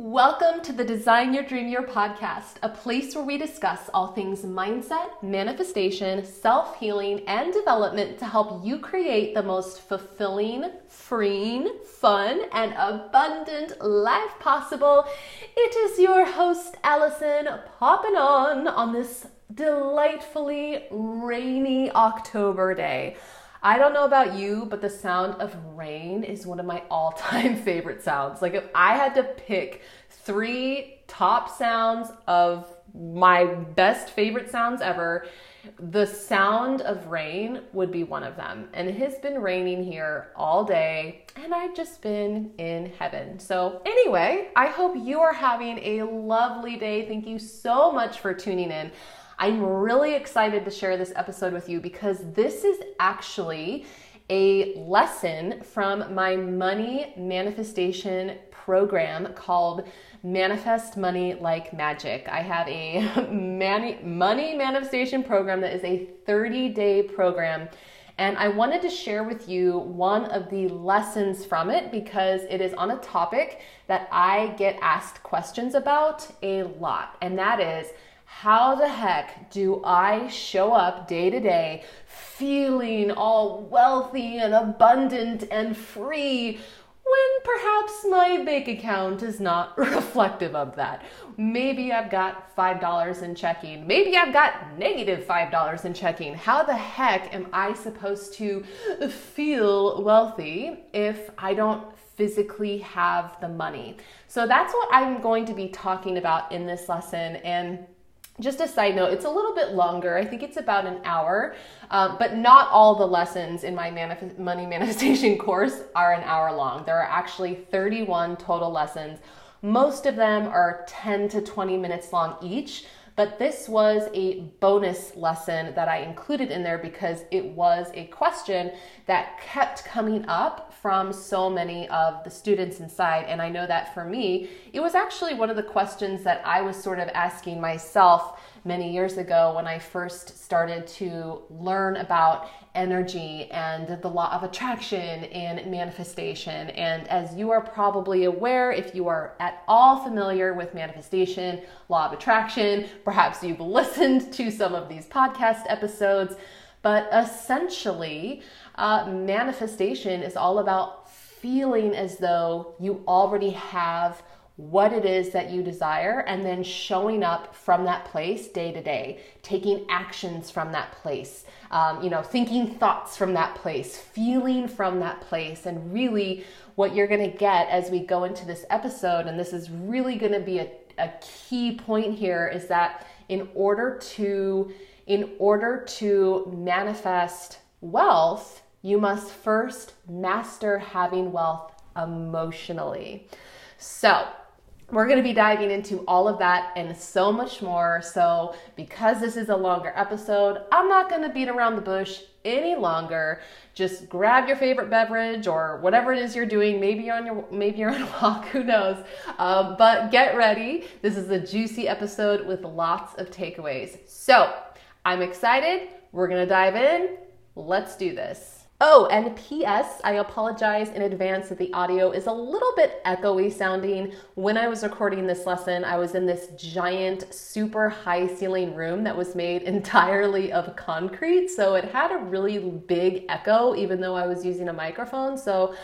Welcome to the Design Your Dream Year podcast, a place where we discuss all things mindset, manifestation, self healing, and development to help you create the most fulfilling, freeing, fun, and abundant life possible. It is your host, Allison, popping on on this delightfully rainy October day. I don't know about you, but the sound of rain is one of my all time favorite sounds. Like, if I had to pick three top sounds of my best favorite sounds ever, the sound of rain would be one of them. And it has been raining here all day, and I've just been in heaven. So, anyway, I hope you are having a lovely day. Thank you so much for tuning in. I'm really excited to share this episode with you because this is actually a lesson from my money manifestation program called Manifest Money Like Magic. I have a money money manifestation program that is a 30 day program. And I wanted to share with you one of the lessons from it because it is on a topic that I get asked questions about a lot. And that is how the heck do I show up day to day feeling all wealthy and abundant and free when perhaps my bank account is not reflective of that. Maybe I've got $5 in checking. Maybe I've got negative $5 in checking. How the heck am I supposed to feel wealthy if I don't physically have the money? So that's what I'm going to be talking about in this lesson. And just a side note, it's a little bit longer. I think it's about an hour, um, but not all the lessons in my manif- money manifestation course are an hour long. There are actually 31 total lessons. Most of them are 10 to 20 minutes long each, but this was a bonus lesson that I included in there because it was a question that kept coming up from so many of the students inside. And I know that for me, it was actually one of the questions that I was sort of asking myself many years ago when I first started to learn about energy and the law of attraction and manifestation. And as you are probably aware, if you are at all familiar with manifestation, law of attraction, perhaps you've listened to some of these podcast episodes, but essentially, uh, manifestation is all about feeling as though you already have what it is that you desire and then showing up from that place day to day, taking actions from that place, um, you know, thinking thoughts from that place, feeling from that place, and really what you're going to get as we go into this episode, and this is really going to be a, a key point here, is that in order to in order to manifest wealth, you must first master having wealth emotionally. So, we're going to be diving into all of that and so much more. So, because this is a longer episode, I'm not going to beat around the bush any longer. Just grab your favorite beverage or whatever it is you're doing. Maybe you're on your maybe you're on a walk. Who knows? Um, but get ready. This is a juicy episode with lots of takeaways. So, I'm excited. We're going to dive in. Let's do this. Oh, and P.S., I apologize in advance that the audio is a little bit echoey sounding. When I was recording this lesson, I was in this giant, super high ceiling room that was made entirely of concrete. So it had a really big echo, even though I was using a microphone. So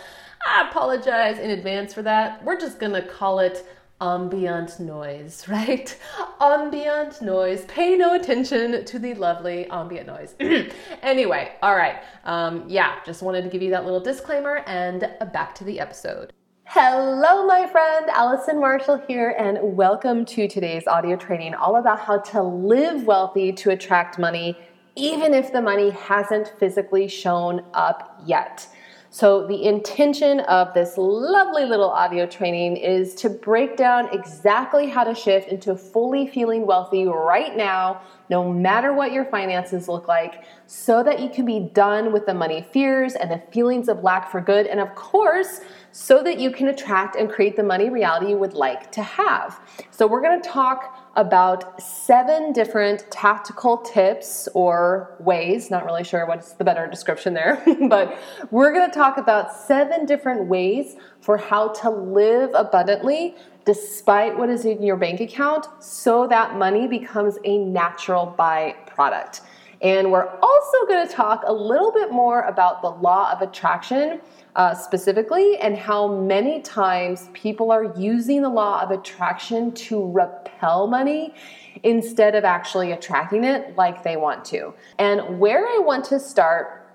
I apologize in advance for that. We're just gonna call it ambient noise, right? ambient noise. Pay no attention to the lovely ambient noise. anyway, all right. Um, yeah, just wanted to give you that little disclaimer and back to the episode. Hello, my friend. Allison Marshall here, and welcome to today's audio training all about how to live wealthy to attract money, even if the money hasn't physically shown up yet. So, the intention of this lovely little audio training is to break down exactly how to shift into fully feeling wealthy right now, no matter what your finances look like, so that you can be done with the money fears and the feelings of lack for good. And of course, so that you can attract and create the money reality you would like to have. So, we're to talk about seven different tactical tips or ways, not really sure what's the better description there, but we're going to talk about seven different ways for how to live abundantly despite what is in your bank account so that money becomes a natural byproduct. And we're also going to talk a little bit more about the law of attraction uh, specifically and how many times people are using the law of attraction to repel money instead of actually attracting it like they want to. And where I want to start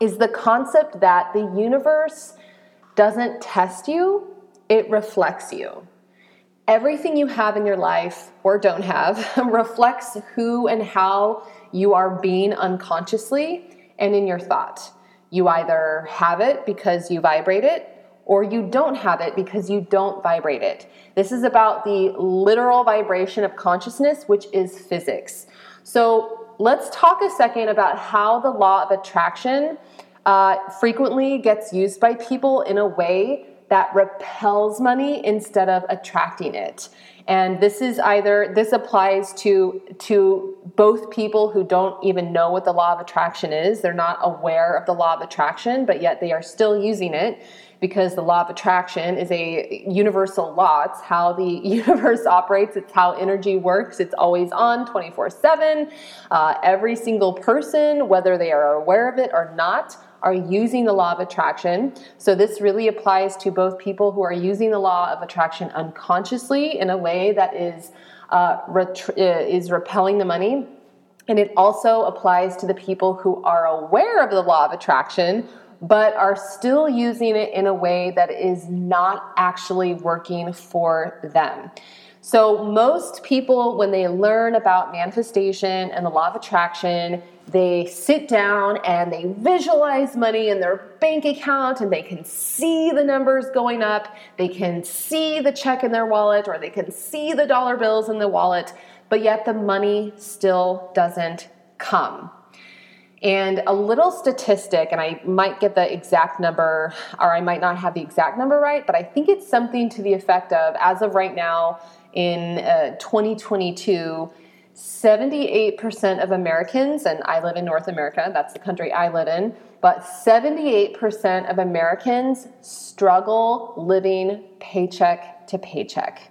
is the concept that the universe doesn't test you, it reflects you. Everything you have in your life or don't have reflects who and how you are being unconsciously and in your thought. You either have it because you vibrate it, or you don't have it because you don't vibrate it. This is about the literal vibration of consciousness, which is physics. So let's talk a second about how the law of attraction uh, frequently gets used by people in a way that repels money instead of attracting it. And this is either this applies to to both people who don't even know what the law of attraction is. They're not aware of the law of attraction, but yet they are still using it because the law of attraction is a universal law. It's how the universe operates, it's how energy works. It's always on 24 uh, 7. Every single person, whether they are aware of it or not, are using the law of attraction. So this really applies to both people who are using the law of attraction unconsciously in a way that is uh, ret- uh, is repelling the money. And it also applies to the people who are aware of the law of attraction, but are still using it in a way that is not actually working for them. So, most people, when they learn about manifestation and the law of attraction, they sit down and they visualize money in their bank account and they can see the numbers going up. They can see the check in their wallet or they can see the dollar bills in the wallet, but yet the money still doesn't come. And a little statistic, and I might get the exact number, or I might not have the exact number right, but I think it's something to the effect of as of right now in uh, 2022, 78% of Americans, and I live in North America, that's the country I live in, but 78% of Americans struggle living paycheck to paycheck.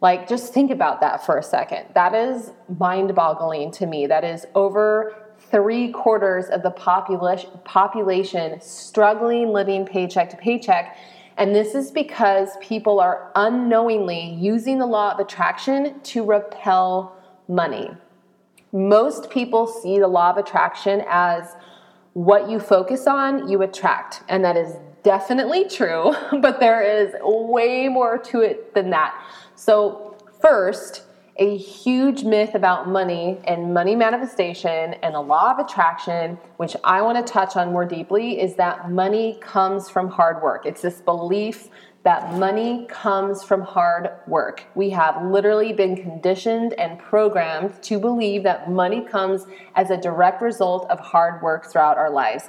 Like, just think about that for a second. That is mind boggling to me. That is over three quarters of the population, struggling living paycheck to paycheck. And this is because people are unknowingly using the law of attraction to repel money. Most people see the law of attraction as what you focus on, you attract. And that is definitely true, but there is way more to it than that. So, first, a huge myth about money and money manifestation and the law of attraction, which I want to touch on more deeply, is that money comes from hard work. It's this belief that money comes from hard work. We have literally been conditioned and programmed to believe that money comes as a direct result of hard work throughout our lives.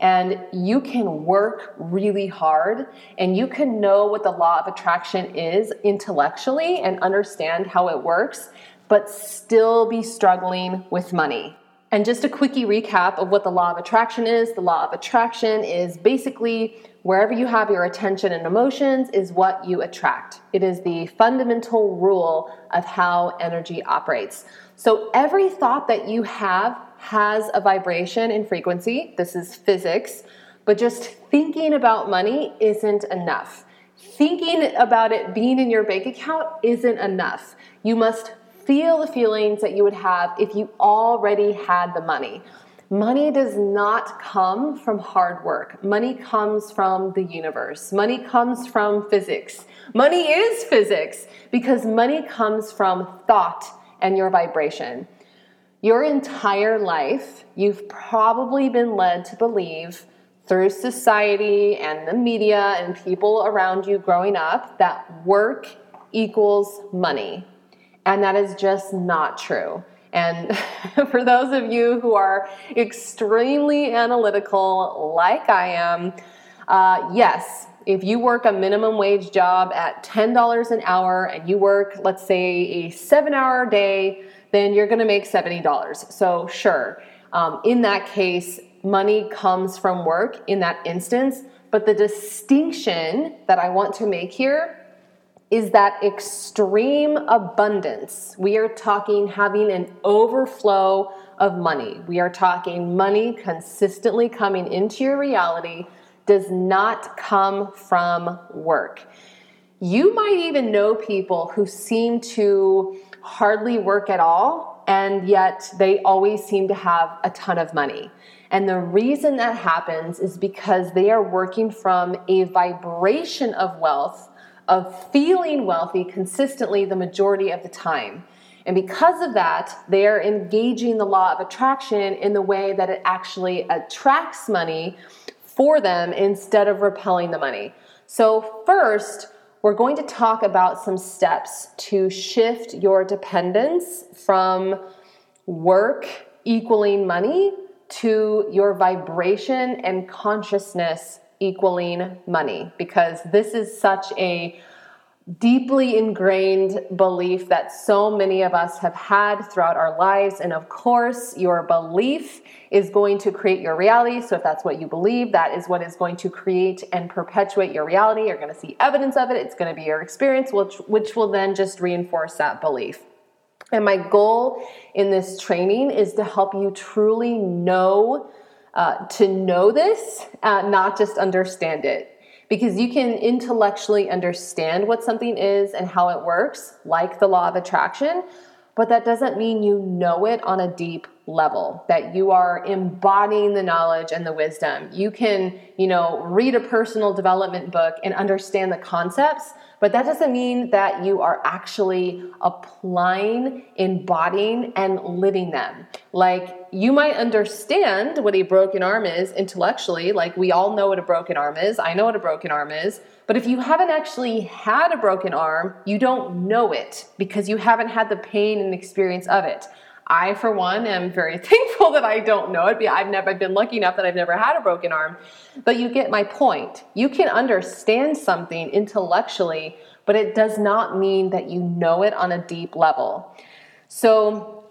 And you can work really hard and you can know what the law of attraction is intellectually and understand how it works, but still be struggling with money. And just a quickie recap of what the law of attraction is the law of attraction is basically wherever you have your attention and emotions is what you attract. It is the fundamental rule of how energy operates. So every thought that you have has a vibration and frequency. This is physics. But just thinking about money isn't enough. Thinking about it being in your bank account isn't enough. You must feel the feelings that you would have if you already had the money. Money does not come from hard work. Money comes from the universe. Money comes from physics. Money is physics because money comes from thought and your vibration. Your entire life, you've probably been led to believe through society and the media and people around you growing up that work equals money. And that is just not true. And for those of you who are extremely analytical, like I am, uh, yes, if you work a minimum wage job at $10 an hour and you work, let's say, a seven hour day, then you're gonna make $70. So, sure, um, in that case, money comes from work in that instance. But the distinction that I want to make here is that extreme abundance. We are talking having an overflow of money. We are talking money consistently coming into your reality does not come from work. You might even know people who seem to hardly work at all, and yet they always seem to have a ton of money. And the reason that happens is because they are working from a vibration of wealth, of feeling wealthy consistently the majority of the time. And because of that, they are engaging the law of attraction in the way that it actually attracts money for them instead of repelling the money. So, first, we're going to talk about some steps to shift your dependence from work equaling money to your vibration and consciousness equaling money because this is such a deeply ingrained belief that so many of us have had throughout our lives. And of course, your belief is going to create your reality. So if that's what you believe, that is what is going to create and perpetuate your reality. You're going to see evidence of it. It's going to be your experience, which, which will then just reinforce that belief. And my goal in this training is to help you truly know, uh, to know this, uh, not just understand it. Because you can intellectually understand what something is and how it works, like the law of attraction, but that doesn't mean you know it on a deep level, that you are embodying the knowledge and the wisdom. You can, you know, read a personal development book and understand the concepts, but that doesn't mean that you are actually applying, embodying, and living them. Like you might understand what a broken arm is intellectually, like we all know what a broken arm is. I know what a broken arm is. But if you haven't actually had a broken arm, you don't know it because you haven't had the pain and experience of it. I, for one, am very thankful that I don't know it. I've never I've been lucky enough that I've never had a broken arm. But you get my point. You can understand something intellectually, but it does not mean that you know it on a deep level. So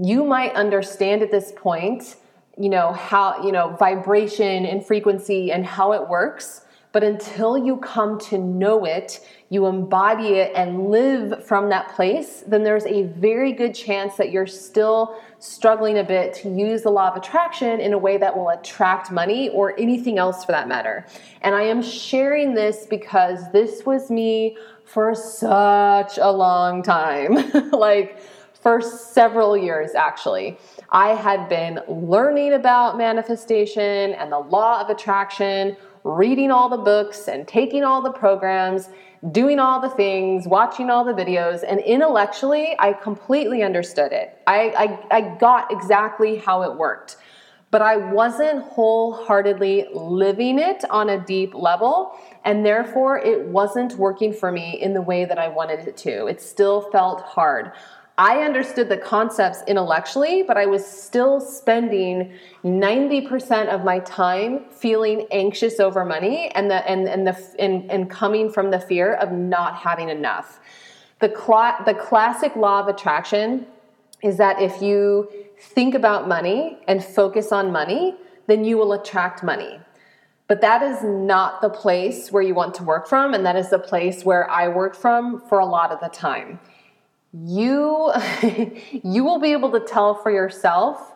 you might understand at this point, you know, how, you know, vibration and frequency and how it works. But until you come to know it, you embody it and live from that place, then there's a very good chance that you're still struggling a bit to use the law of attraction in a way that will attract money or anything else for that matter. And I am sharing this because this was me for such a long time like, for several years actually. I had been learning about manifestation and the law of attraction, reading all the books and taking all the programs doing all the things, watching all the videos, and intellectually, I completely understood it. I, I, I got exactly how it worked. But I wasn't wholeheartedly living it on a deep level, and therefore it wasn't working for me in the way that I wanted it to. It still felt hard. I understood the concepts intellectually, but I was still spending 90% of my time feeling anxious over money and the and and the and, and coming from the fear of not having enough. The cl- the classic law of attraction is that if you think about money and focus on money, then you will attract money. But that is not the place where you want to work from, and that is the place where I worked from for a lot of the time you you will be able to tell for yourself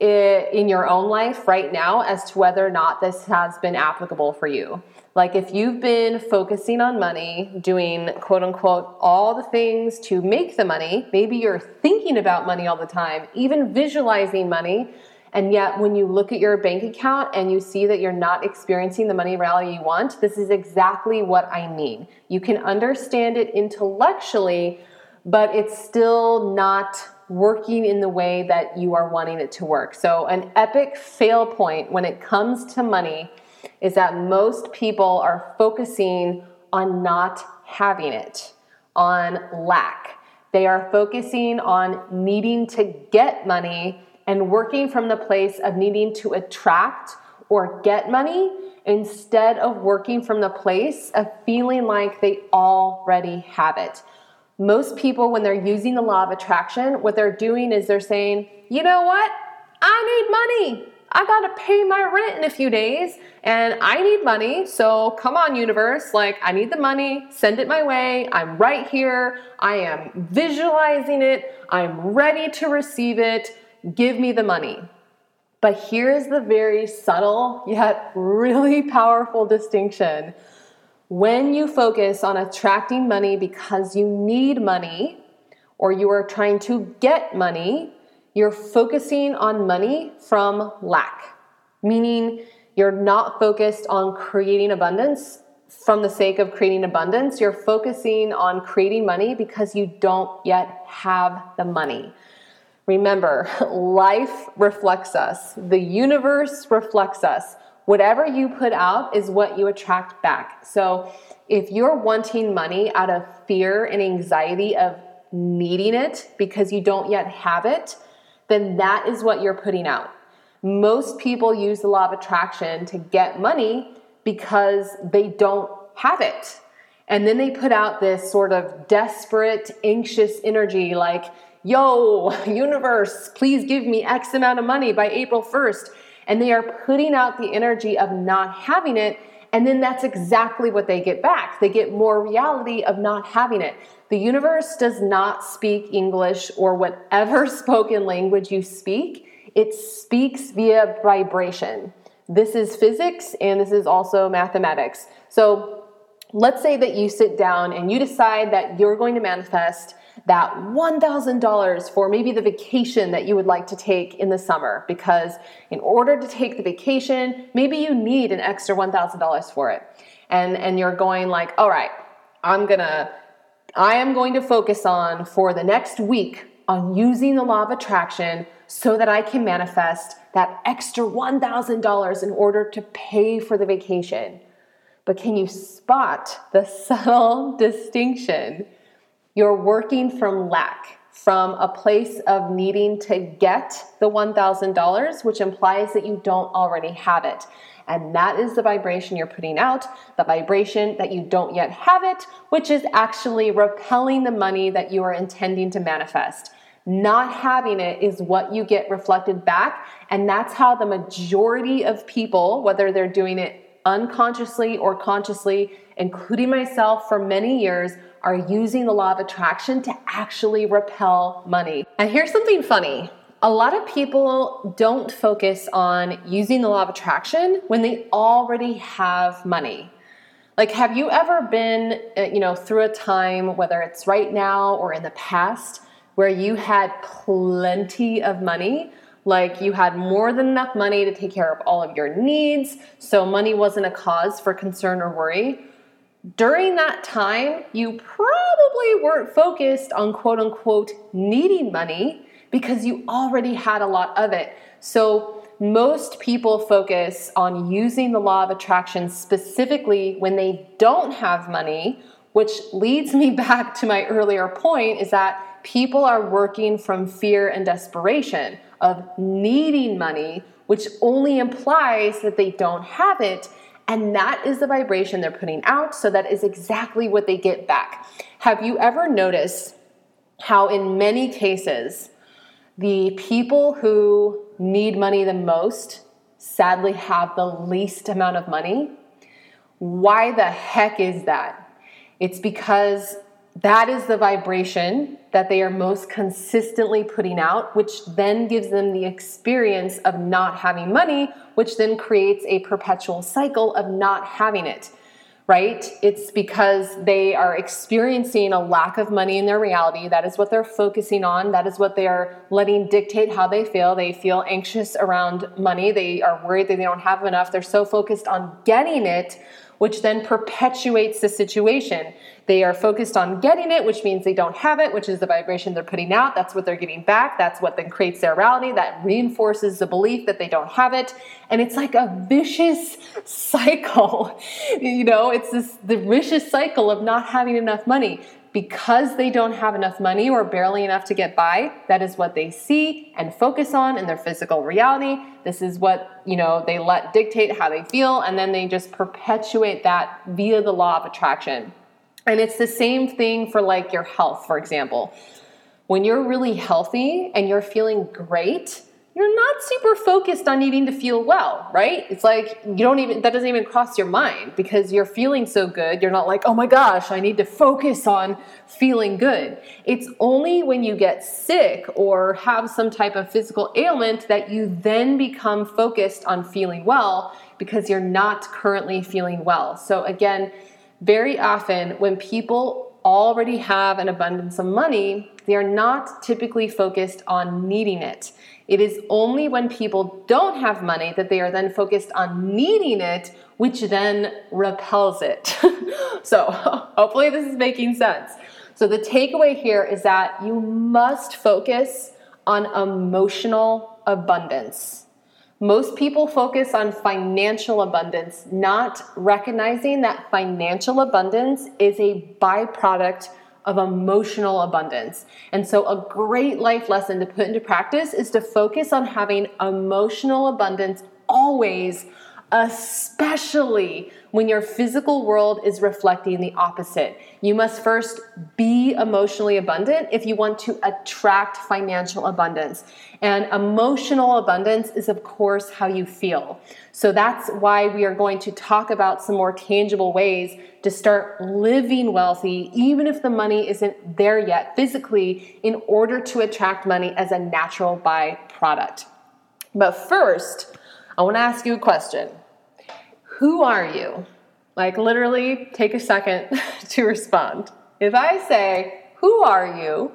in your own life right now as to whether or not this has been applicable for you. Like if you've been focusing on money, doing quote unquote all the things to make the money, maybe you're thinking about money all the time, even visualizing money, and yet when you look at your bank account and you see that you're not experiencing the money rally you want, this is exactly what I mean. You can understand it intellectually, but it's still not working in the way that you are wanting it to work. So, an epic fail point when it comes to money is that most people are focusing on not having it, on lack. They are focusing on needing to get money and working from the place of needing to attract or get money instead of working from the place of feeling like they already have it. Most people, when they're using the law of attraction, what they're doing is they're saying, you know what? I need money. I gotta pay my rent in a few days and I need money. So come on, universe. Like, I need the money. Send it my way. I'm right here. I am visualizing it. I'm ready to receive it. Give me the money. But here's the very subtle yet really powerful distinction. When you focus on attracting money because you need money or you are trying to get money, you're focusing on money from lack, meaning you're not focused on creating abundance from the sake of creating abundance. You're focusing on creating money because you don't yet have the money. Remember, life reflects us, the universe reflects us. Whatever you put out is what you attract back. So if you're wanting money out of fear and anxiety of needing it because you don't yet have it, then that is what you're putting out. Most people use the law of attraction to get money because they don't have it. And then they put out this sort of desperate, anxious energy like, yo, universe, please give me X amount of money by April 1st. And they are putting out the energy of not having it. And then that's exactly what they get back. They get more reality of not having it. The universe does not speak English or whatever spoken language you speak, it speaks via vibration. This is physics and this is also mathematics. So let's say that you sit down and you decide that you're going to manifest that $1,000 for maybe the vacation that you would like to take in the summer because in order to take the vacation, maybe you need an extra $1,000 for it. And and you're going like, "All right, I'm going to I am going to focus on for the next week on using the law of attraction so that I can manifest that extra $1,000 in order to pay for the vacation." But can you spot the subtle distinction you're working from lack, from a place of needing to get the $1,000, which implies that you don't already have it. And that is the vibration you're putting out, the vibration that you don't yet have it, which is actually repelling the money that you are intending to manifest. Not having it is what you get reflected back. And that's how the majority of people, whether they're doing it unconsciously or consciously, including myself for many years, are using the law of attraction to actually repel money. And here's something funny. A lot of people don't focus on using the law of attraction when they already have money. Like, have you ever been, uh, you know, through a time, whether it's right now or in the past, where you had plenty of money? Like, you had more than enough money to take care of all of your needs, so money wasn't a cause for concern or worry during that time, you probably weren't focused on quote unquote needing money because you already had a lot of it. So, most people focus on using the law of attraction specifically when they don't have money, which leads me back to my earlier point is that people are working from fear and desperation of needing money, which only implies that they don't have it and that is the vibration they're putting out. So that is exactly what they get back. Have you ever noticed how, in many cases, the people who need money the most sadly have the least amount of money? Why the heck is that? It's because that is the vibration that they are most consistently putting out, which then gives them the experience of not having money, which then creates a perpetual cycle of not having it, right? It's because they are experiencing a lack of money in their reality. That is what they're focusing on. That is what they are letting dictate how they feel. They feel anxious around money. They are worried that they don't have enough. They're so focused on getting it which then perpetuates the situation. They are focused on getting it, which means they don't have it, which is the vibration they're putting out. That's what they're getting back. That's what then creates their reality. That reinforces the belief that they don't have it. And it's like a vicious cycle. you know, it's this the vicious cycle of not having enough money. Because they don't have enough money or barely enough to get by, that is what they see and focus on in their physical reality. This is what, you know, they let dictate how they feel and then they just perpetuate that via the law of attraction. And it's the same thing for like your health, for example. When you're really healthy and you're feeling great, you're not super focused on needing to feel well, right? It's like you don't even, that doesn't even cross your mind because you're feeling so good. You're not like, oh my gosh, I need to focus on feeling good. It's only when you get sick or have some type of physical ailment that you then become focused on feeling well because you're not currently feeling well. So, again, very often when people already have an abundance of money, they are not typically focused on needing it. It is only when people don't have money that they are then focused on needing it, which then repels it. so, hopefully, this is making sense. So, the takeaway here is that you must focus on emotional abundance. Most people focus on financial abundance, not recognizing that financial abundance is a byproduct of emotional abundance. And so, a great life lesson to put into practice is to focus on having emotional abundance always, especially when your physical world is reflecting the opposite. You must first be emotionally abundant if you want to attract financial abundance. And emotional abundance is, of course, how you feel. So that's why we are going to talk about some more tangible ways to start living wealthy, even if the money isn't there yet physically, in order to attract money as a natural byproduct. But first, I want to ask you a question Who are you? Like, literally, take a second to respond. If I say, Who are you?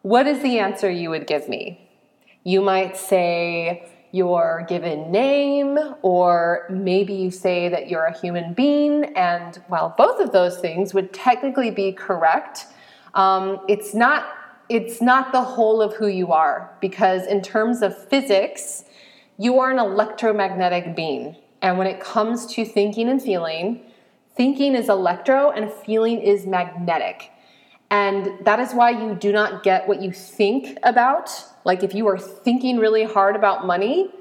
What is the answer you would give me? You might say, your given name, or maybe you say that you're a human being. And while both of those things would technically be correct, um, it's not it's not the whole of who you are because in terms of physics, you are an electromagnetic being. And when it comes to thinking and feeling, thinking is electro and feeling is magnetic. And that is why you do not get what you think about. Like if you are thinking really hard about money,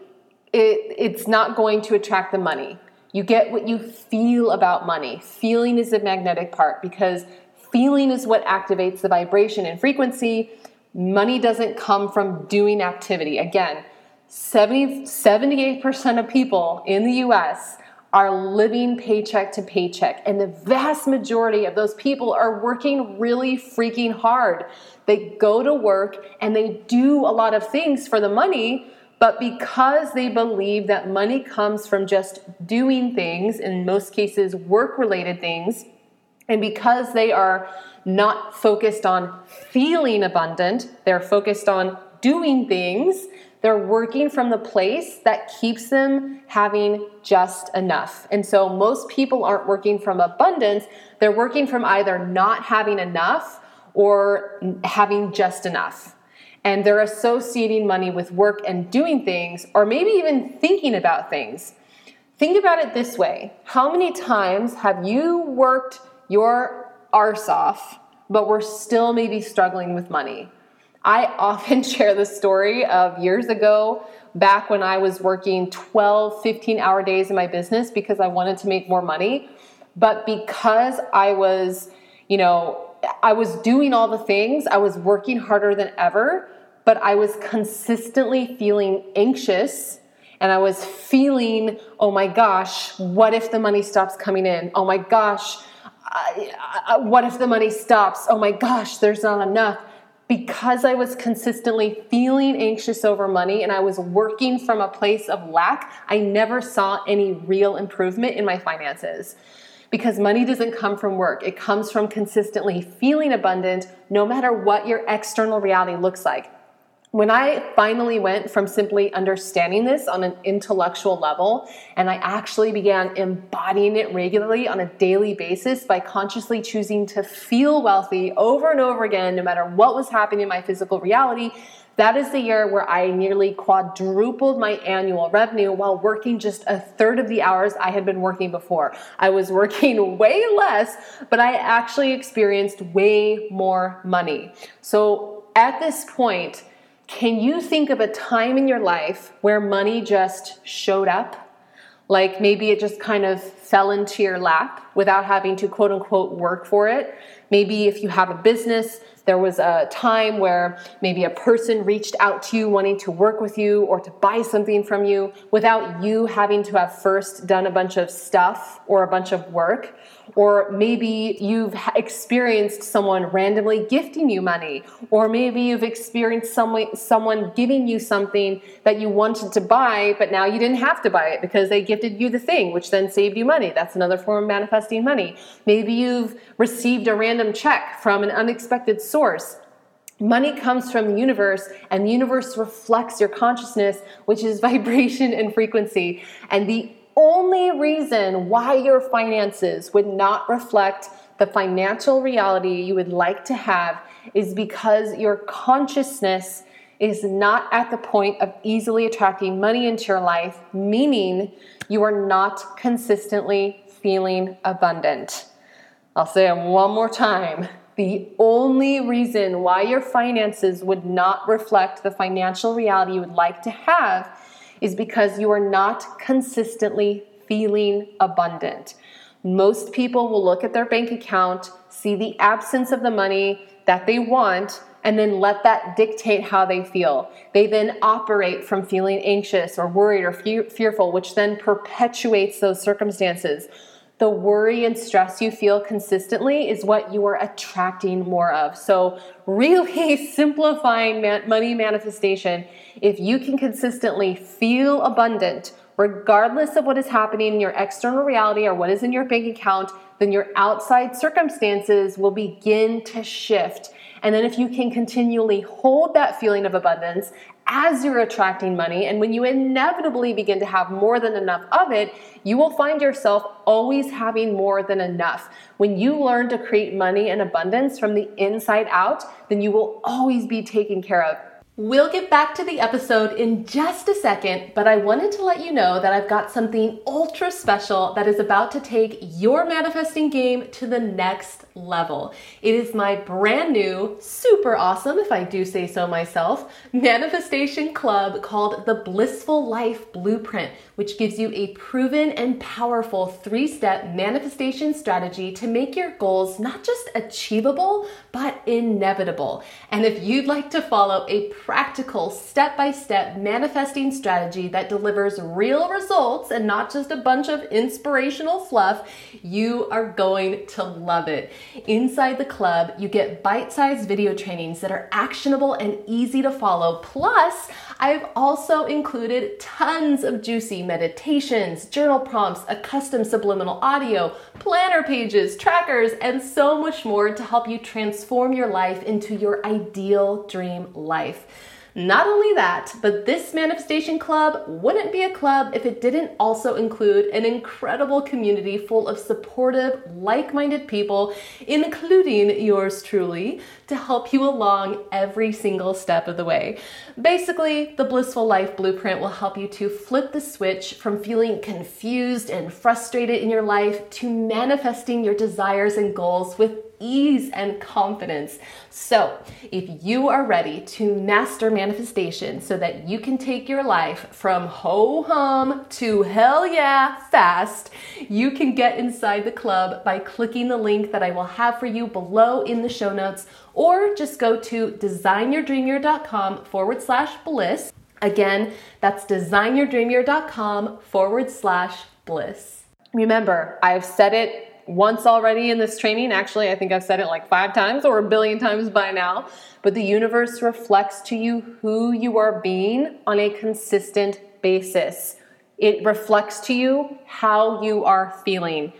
it, it's not going to attract the money. You get what you feel about money. Feeling is the magnetic part because feeling is what activates the vibration and frequency. Money doesn't come from doing activity. Again, 70, 78% of people in the US are living paycheck to paycheck. And the vast majority of those people are working really freaking hard. They go to work and they do a lot of things for the money, but because they believe that money comes from just doing things, in most cases, work related things, and because they are not focused on feeling abundant, they're focused on doing things they're working from the place that keeps them having just enough. And so most people aren't working from abundance, they're working from either not having enough or having just enough. And they're associating money with work and doing things, or maybe even thinking about things. Think about it this way How many times have you worked your arse off, but we're still maybe struggling with money? I often share the story of years ago, back when I was working 12, 15 hour days in my business because I wanted to make more money. But because I was, you know, I was doing all the things, I was working harder than ever, but I was consistently feeling anxious and I was feeling, oh my gosh, what if the money stops coming in? Oh my gosh, what if the money stops? Oh my gosh, there's not enough because I was consistently feeling anxious over money and I was working from a place of lack, I never saw any real improvement in my finances. Because money doesn't come from work, it comes from consistently feeling abundant no matter what your external reality looks like. When I finally went from simply understanding this on an intellectual level and I actually began embodying it regularly on a daily basis by consciously choosing to feel wealthy over and over again, no matter what was happening in my physical reality, that is the year where I nearly quadrupled my annual revenue while working just a third of the hours I had been working before. I was working way less, but I actually experienced way more money. So at this point, can you think of a time in your life where money just showed up? Like maybe it just kind of fell into your lap without having to quote unquote work for it. Maybe if you have a business, there was a time where maybe a person reached out to you wanting to work with you or to buy something from you without you having to have first done a bunch of stuff or a bunch of work. Or maybe you've experienced someone randomly gifting you money. Or maybe you've experienced someone, someone giving you something that you wanted to buy, but now you didn't have to buy it because they gifted you the thing, which then saved you money. That's another form of manifesting money. Maybe you've received a random check from an unexpected source. Money comes from the universe, and the universe reflects your consciousness, which is vibration and frequency. And the only reason why your finances would not reflect the financial reality you would like to have is because your consciousness is not at the point of easily attracting money into your life, meaning you are not consistently feeling abundant. I'll say it one more time. The only reason why your finances would not reflect the financial reality you would like to have is because you are not consistently feeling abundant. Most people will look at their bank account, see the absence of the money that they want, and then let that dictate how they feel. They then operate from feeling anxious or worried or fe- fearful, which then perpetuates those circumstances. The worry and stress you feel consistently is what you are attracting more of. So, really simplifying money manifestation if you can consistently feel abundant, regardless of what is happening in your external reality or what is in your bank account, then your outside circumstances will begin to shift. And then, if you can continually hold that feeling of abundance as you're attracting money, and when you inevitably begin to have more than enough of it, you will find yourself always having more than enough. When you learn to create money and abundance from the inside out, then you will always be taken care of. We'll get back to the episode in just a second, but I wanted to let you know that I've got something ultra special that is about to take your manifesting game to the next level. It is my brand new, super awesome, if I do say so myself, manifestation club called the Blissful Life Blueprint, which gives you a proven and powerful three step manifestation strategy to make your goals not just achievable, but inevitable. And if you'd like to follow a practical, step by step manifesting strategy that delivers real results and not just a bunch of inspirational fluff, you are going to love it. Inside the club, you get bite sized video trainings that are actionable and easy to follow. Plus, I've also included tons of juicy meditations, journal prompts, a custom subliminal audio, planner pages, trackers, and so much more to help you transform your life into your ideal dream life. Not only that, but this manifestation club wouldn't be a club if it didn't also include an incredible community full of supportive, like minded people, including yours truly, to help you along every single step of the way. Basically, the Blissful Life Blueprint will help you to flip the switch from feeling confused and frustrated in your life to manifesting your desires and goals with ease and confidence. So, if you are ready to master manifestation so that you can take your life from ho hum to hell yeah fast, you can get inside the club by clicking the link that I will have for you below in the show notes, or just go to designyourdreamyear.com forward slash bliss. Again, that's designyourdreamyear.com forward slash bliss. Remember, I've said it once already in this training. Actually, I think I've said it like five times or a billion times by now. But the universe reflects to you who you are being on a consistent basis. It reflects to you how you are feeling.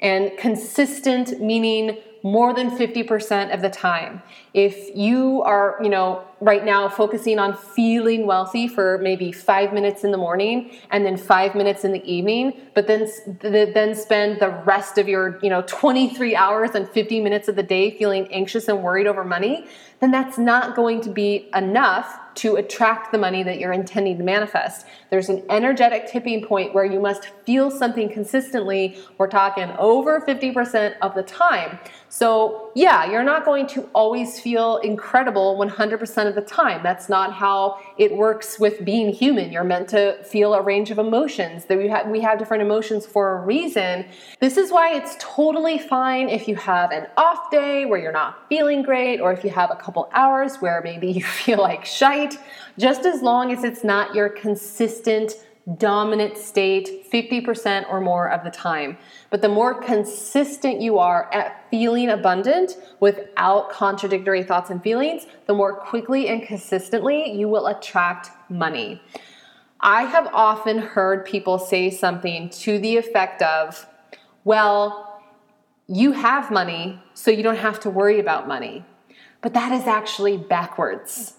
And consistent meaning more than 50% of the time. If you are, you know, right now focusing on feeling wealthy for maybe 5 minutes in the morning and then 5 minutes in the evening, but then then spend the rest of your, you know, 23 hours and 50 minutes of the day feeling anxious and worried over money, then that's not going to be enough to attract the money that you're intending to manifest. There's an energetic tipping point where you must feel something consistently. We're talking over 50% of the time. So, yeah, you're not going to always feel incredible 100% of the time. That's not how it works with being human. You're meant to feel a range of emotions. That we have we have different emotions for a reason. This is why it's totally fine if you have an off day where you're not feeling great or if you have a couple hours where maybe you feel like shite, just as long as it's not your consistent dominant state 50% or more of the time. But the more consistent you are at feeling abundant without contradictory thoughts and feelings, the more quickly and consistently you will attract money. I have often heard people say something to the effect of, well, you have money, so you don't have to worry about money. But that is actually backwards.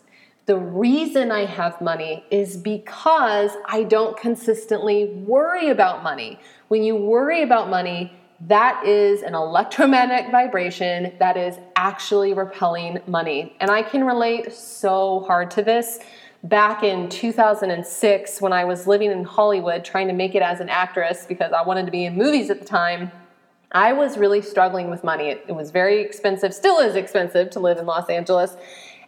The reason I have money is because I don't consistently worry about money. When you worry about money, that is an electromagnetic vibration that is actually repelling money. And I can relate so hard to this. Back in 2006, when I was living in Hollywood trying to make it as an actress because I wanted to be in movies at the time, I was really struggling with money. It, was very expensive, still is expensive to live in Los Angeles.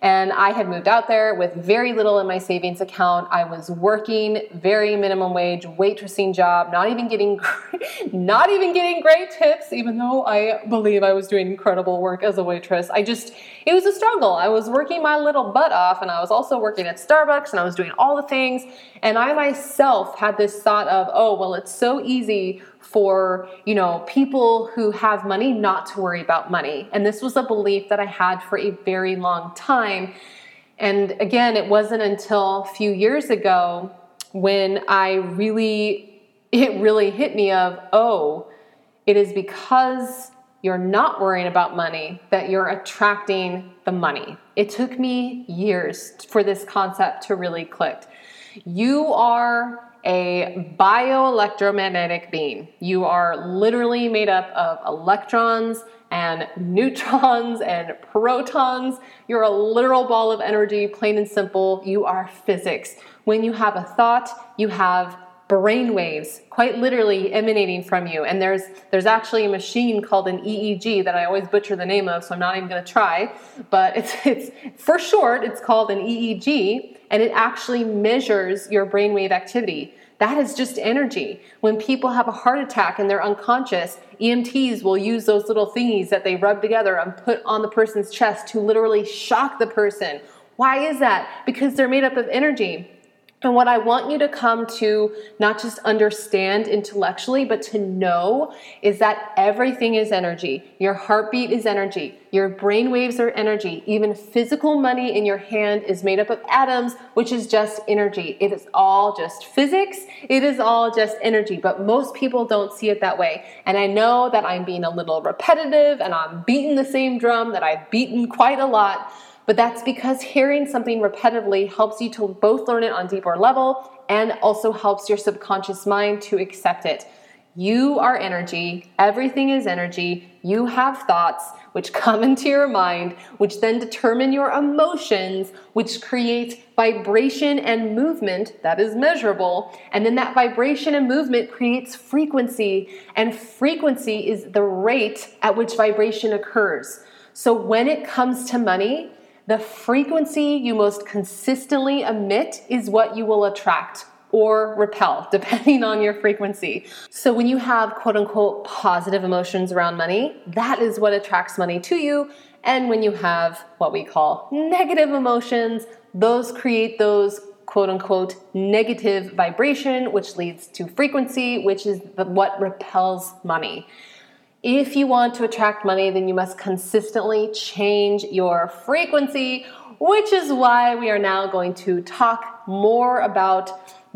And I had moved out there with very little in my savings account. I was working very minimum wage, waitressing job, not even getting not even getting great tips, even though I believe I was doing incredible work as a waitress. I just it was a struggle. I was working my little butt off and I was also working at Starbucks and I was doing all the things. And I myself had this thought of, oh, well, it's so easy for you know people who have money not to worry about money. And this was a belief that i had for a very long time. And again it wasn't until a few years ago when i really it really hit me of oh it is because you're not worrying about money that you're attracting the money. It took me years for this concept to really click. You are a bioelectromagnetic being. You are literally made up of electrons and neutrons and protons. You're a literal ball of energy, plain and simple. You are physics. When you have a thought, you have brain waves quite literally emanating from you and there's there's actually a machine called an EEG that I always butcher the name of so I'm not even going to try but it's it's for short it's called an EEG and it actually measures your brainwave activity that is just energy. When people have a heart attack and they're unconscious, EMTs will use those little thingies that they rub together and put on the person's chest to literally shock the person. Why is that? Because they're made up of energy. And what I want you to come to not just understand intellectually, but to know is that everything is energy. Your heartbeat is energy. Your brain waves are energy. Even physical money in your hand is made up of atoms, which is just energy. It is all just physics. It is all just energy. But most people don't see it that way. And I know that I'm being a little repetitive and I'm beating the same drum that I've beaten quite a lot. But that's because hearing something repetitively helps you to both learn it on deeper level and also helps your subconscious mind to accept it. You are energy, everything is energy. You have thoughts which come into your mind, which then determine your emotions, which create vibration and movement that is measurable. And then that vibration and movement creates frequency, and frequency is the rate at which vibration occurs. So when it comes to money, the frequency you most consistently emit is what you will attract or repel, depending on your frequency. So, when you have quote unquote positive emotions around money, that is what attracts money to you. And when you have what we call negative emotions, those create those quote unquote negative vibration, which leads to frequency, which is what repels money. If you want to attract money, then you must consistently change your frequency, which is why we are now going to talk more about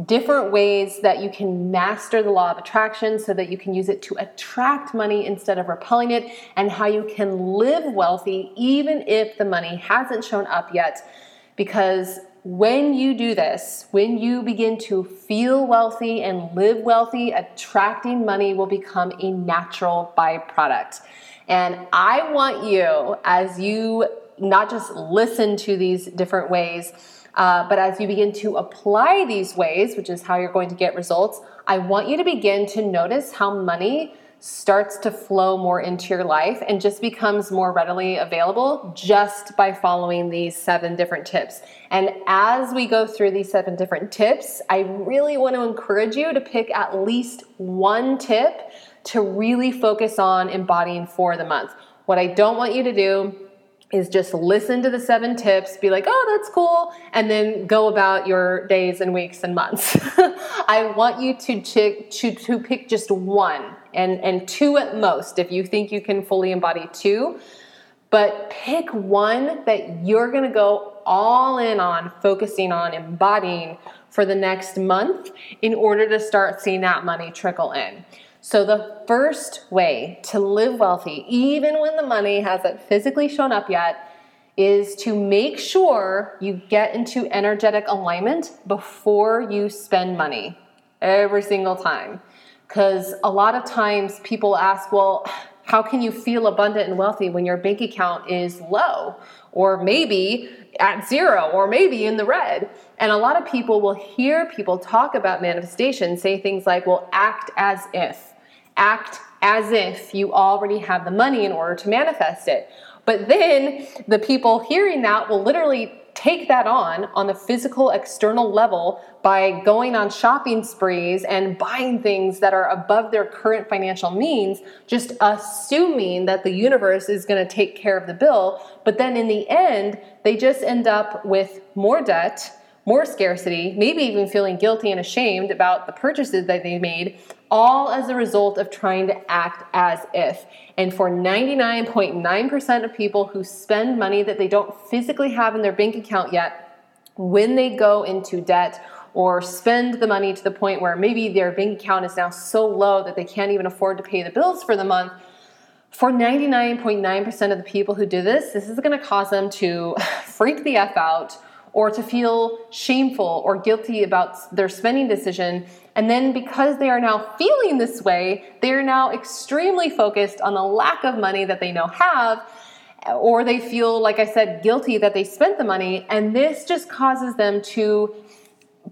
different ways that you can master the law of attraction so that you can use it to attract money instead of repelling it, and how you can live wealthy even if the money hasn't shown up yet. Because when you do this, when you begin to feel wealthy and live wealthy, attracting money will become a natural byproduct. And I want you, as you not just listen to these different ways, uh, but as you begin to apply these ways, which is how you're going to get results, I want you to begin to notice how money starts to flow more into your life and just becomes more readily available just by following these seven different tips. And as we go through these seven different tips, I really want to encourage you to pick at least one tip to really focus on embodying for the month. What I don't want you to do is just listen to the seven tips, be like, oh, that's cool, and then go about your days and weeks and months. I want you to, ch- to, to pick just one and, and two at most if you think you can fully embody two. But pick one that you're gonna go all in on, focusing on embodying for the next month in order to start seeing that money trickle in. So, the first way to live wealthy, even when the money hasn't physically shown up yet, is to make sure you get into energetic alignment before you spend money every single time. Because a lot of times people ask, well, how can you feel abundant and wealthy when your bank account is low or maybe at zero or maybe in the red? And a lot of people will hear people talk about manifestation, say things like, well, act as if act as if you already have the money in order to manifest it. But then the people hearing that will literally take that on on the physical external level by going on shopping sprees and buying things that are above their current financial means, just assuming that the universe is going to take care of the bill. But then in the end, they just end up with more debt more scarcity, maybe even feeling guilty and ashamed about the purchases that they made, all as a result of trying to act as if. And for 99.9% of people who spend money that they don't physically have in their bank account yet, when they go into debt or spend the money to the point where maybe their bank account is now so low that they can't even afford to pay the bills for the month, for 99.9% of the people who do this, this is going to cause them to freak the F out or to feel shameful or guilty about their spending decision. And then because they are now feeling this way, they are now extremely focused on the lack of money that they now have. Or they feel, like I said, guilty that they spent the money. And this just causes them to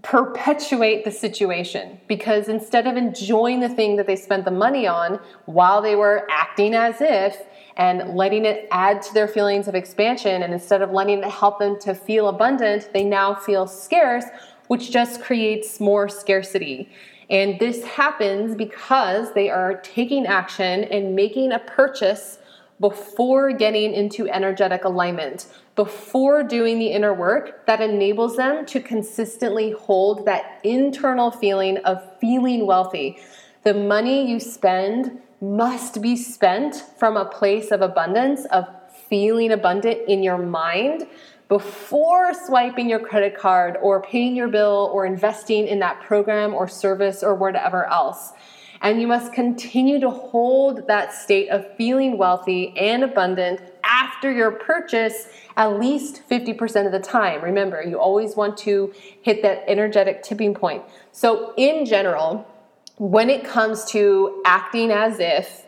perpetuate the situation because instead of enjoying the thing that they spent the money on while they were acting as if, and letting it add to their feelings of expansion. And instead of letting it help them to feel abundant, they now feel scarce, which just creates more scarcity. And this happens because they are taking action and making a purchase before getting into energetic alignment, before doing the inner work that enables them to consistently hold that internal feeling of feeling wealthy. The money you spend must be spent from a place of abundance, of feeling abundant in your mind before swiping your credit card or paying your bill or investing in that program or service or whatever else. And you must continue to hold that state of feeling wealthy and abundant after your purchase at least 50% of the time. Remember, you always want to hit that energetic tipping point. So, in general, when it comes to acting as if,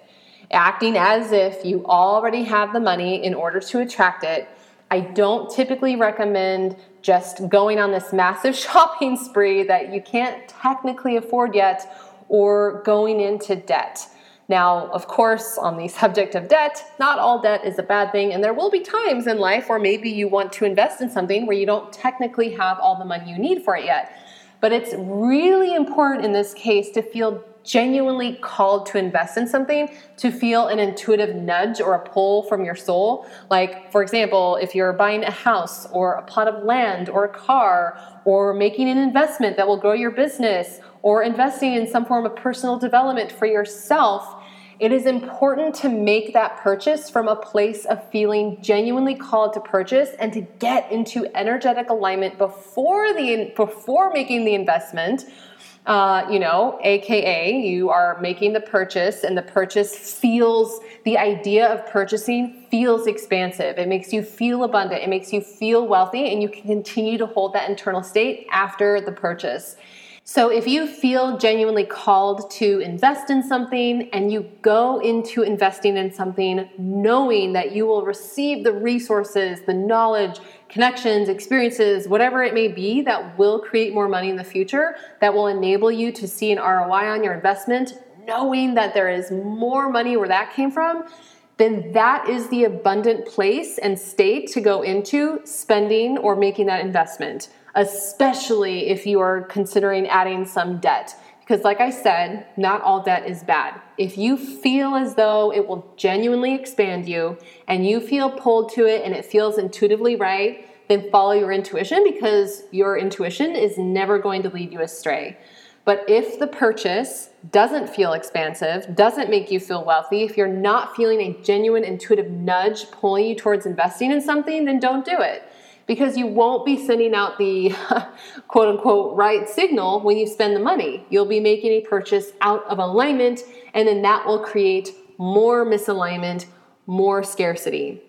acting as if you already have the money in order to attract it, I don't typically recommend just going on this massive shopping spree that you can't technically afford yet or going into debt. Now, of course, on the subject of debt, not all debt is a bad thing, and there will be times in life where maybe you want to invest in something where you don't technically have all the money you need for it yet. But it's really important in this case to feel genuinely called to invest in something, to feel an intuitive nudge or a pull from your soul. Like, for example, if you're buying a house or a plot of land or a car or making an investment that will grow your business or investing in some form of personal development for yourself, it is important to make that purchase from a place of feeling genuinely called to purchase and to get into energetic alignment before the before making the investment. Uh, you know, aka you are making the purchase and the purchase feels the idea of purchasing feels expansive. It makes you feel abundant. It makes you feel wealthy, and you can continue to hold that internal state after the purchase. So, if you feel genuinely called to invest in something and you go into investing in something knowing that you will receive the resources, the knowledge, connections, experiences, whatever it may be that will create more money in the future, that will enable you to see an ROI on your investment, knowing that there is more money where that came from, then that is the abundant place and state to go into spending or making that investment especially if you are considering adding some debt. Because, like I said, not all debt is bad. If you feel as though it will genuinely expand you and you feel pulled to it and it feels intuitively right, then follow your intuition because your intuition is never going to lead you astray. But if the purchase doesn't feel expansive, doesn't make you feel wealthy, if you're not feeling a genuine intuitive nudge pulling you towards investing in something, then don't do it because you won't be sending out the quote unquote right signal when you spend the money. You'll be making a purchase out of alignment, and then that will create more misalignment, more scarcity.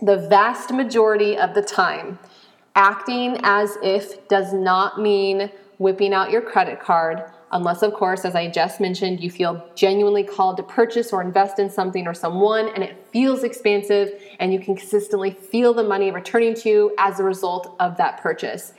The vast majority of the time, acting as if does not mean whipping out your credit card unless, of course, as I just mentioned, you feel genuinely called to purchase or invest in something or someone and it feels expansive and you can consistently feel the money returning to you as a result of that purchase.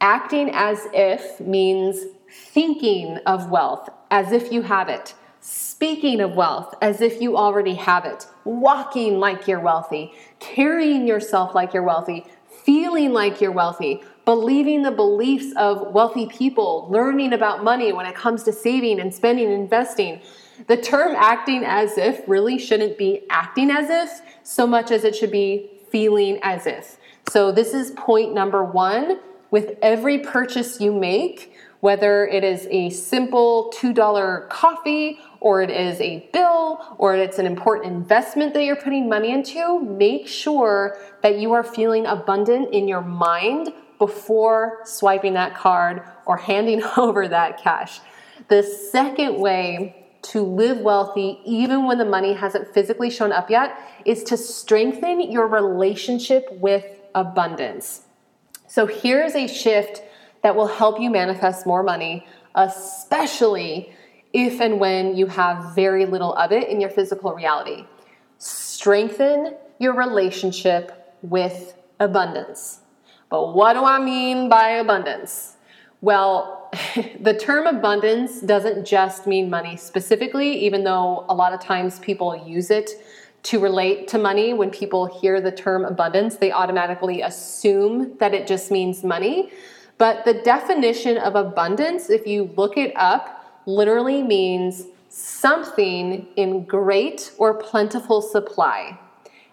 Acting as if means thinking of wealth as if you have it, speaking of wealth as if you already have it, walking like you're wealthy, carrying yourself like you're wealthy, feeling like you're wealthy, believing the beliefs of wealthy people, learning about money when it comes to saving and spending and investing. The term acting as if really shouldn't be acting as if so much as it should be feeling as if. So, this is point number one. With every purchase you make, whether it is a simple $2 coffee or it is a bill or it's an important investment that you're putting money into, make sure that you are feeling abundant in your mind before swiping that card or handing over that cash. The second way to live wealthy, even when the money hasn't physically shown up yet, is to strengthen your relationship with abundance. So here's a shift that will help you manifest more money, especially if and when you have very little of it in your physical reality. Strengthen your relationship with abundance. But what do I mean by abundance? Well, the term abundance doesn't just mean money specifically, even though a lot of times people use it to relate to money. When people hear the term abundance, they automatically assume that it just means money. But the definition of abundance, if you look it up, literally means something in great or plentiful supply.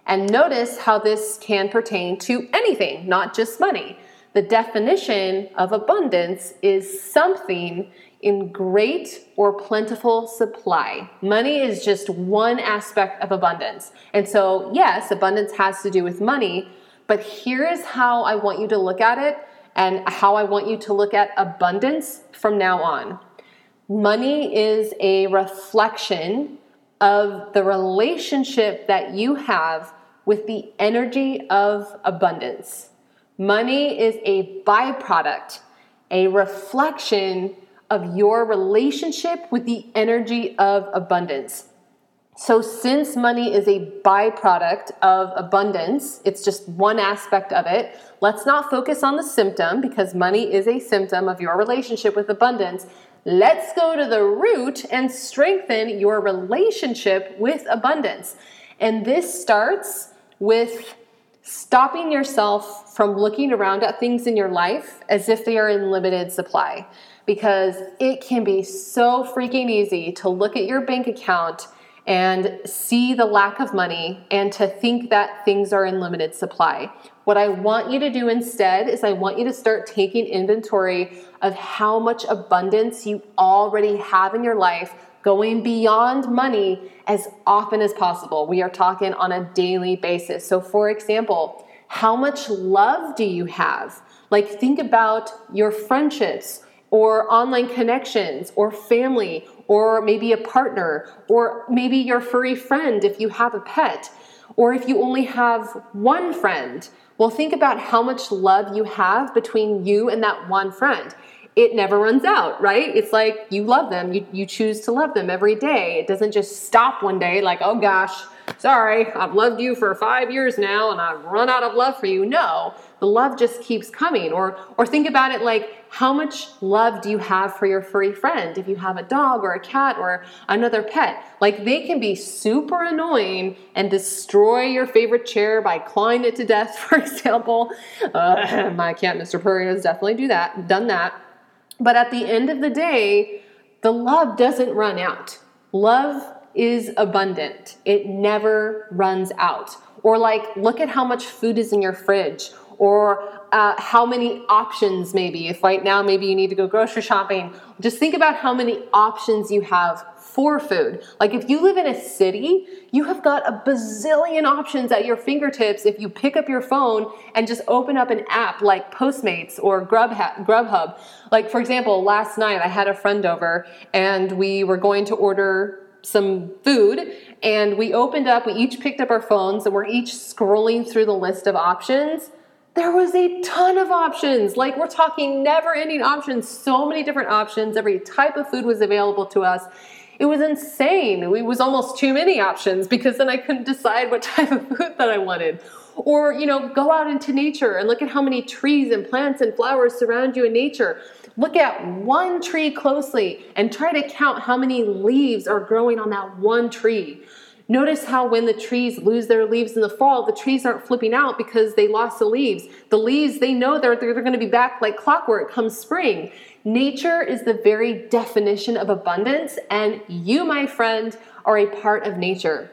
And notice how this can pertain to anything, not just money. The definition of abundance is something in great or plentiful supply. Money is just one aspect of abundance. And so, yes, abundance has to do with money, but here is how I want you to look at it and how I want you to look at abundance from now on. Money is a reflection of the relationship that you have with the energy of abundance. Money is a byproduct, a reflection of your relationship with the energy of abundance. So, since money is a byproduct of abundance, it's just one aspect of it. Let's not focus on the symptom because money is a symptom of your relationship with abundance. Let's go to the root and strengthen your relationship with abundance. And this starts with stopping yourself from looking around at things in your life as if they are in limited supply. Because it can be so freaking easy to look at your bank account and see the lack of money and to think that things are in limited supply. What I want you to do instead is I want you to start taking inventory of how much abundance you already have in your life going beyond money as often as possible. We are talking on a daily basis. So, for example, how much love do you have? Like, think about your friendships or online connections or family or maybe a partner or maybe your furry friend if you have a pet or if you only have one friend. Well, think about how much love you have between you and that one friend it never runs out, right? It's like you love them, you, you choose to love them every day. It doesn't just stop one day, like, oh gosh, sorry, I've loved you for five years now and I've run out of love for you. No, the love just keeps coming. Or, or think about it like, how much love do you have for your furry friend? If you have a dog or a cat or another pet, like they can be super annoying and destroy your favorite chair by clawing it to death, for example. Uh, my cat, Mr. Purry, has definitely do that, done that. But at the end of the day, the love doesn't run out. Love is abundant, it never runs out. Or, like, look at how much food is in your fridge, or uh, how many options maybe. If right now maybe you need to go grocery shopping, just think about how many options you have for food. Like if you live in a city, you have got a bazillion options at your fingertips if you pick up your phone and just open up an app like Postmates or Grubhub. Like for example, last night I had a friend over and we were going to order some food and we opened up, we each picked up our phones and we're each scrolling through the list of options there was a ton of options. Like we're talking never ending options, so many different options. Every type of food was available to us. It was insane. It was almost too many options because then I couldn't decide what type of food that I wanted. Or, you know, go out into nature and look at how many trees and plants and flowers surround you in nature. Look at one tree closely and try to count how many leaves are growing on that one tree. Notice how when the trees lose their leaves in the fall, the trees aren't flipping out because they lost the leaves. The leaves, they know they're, they're going to be back like clockwork come spring. Nature is the very definition of abundance, and you, my friend, are a part of nature.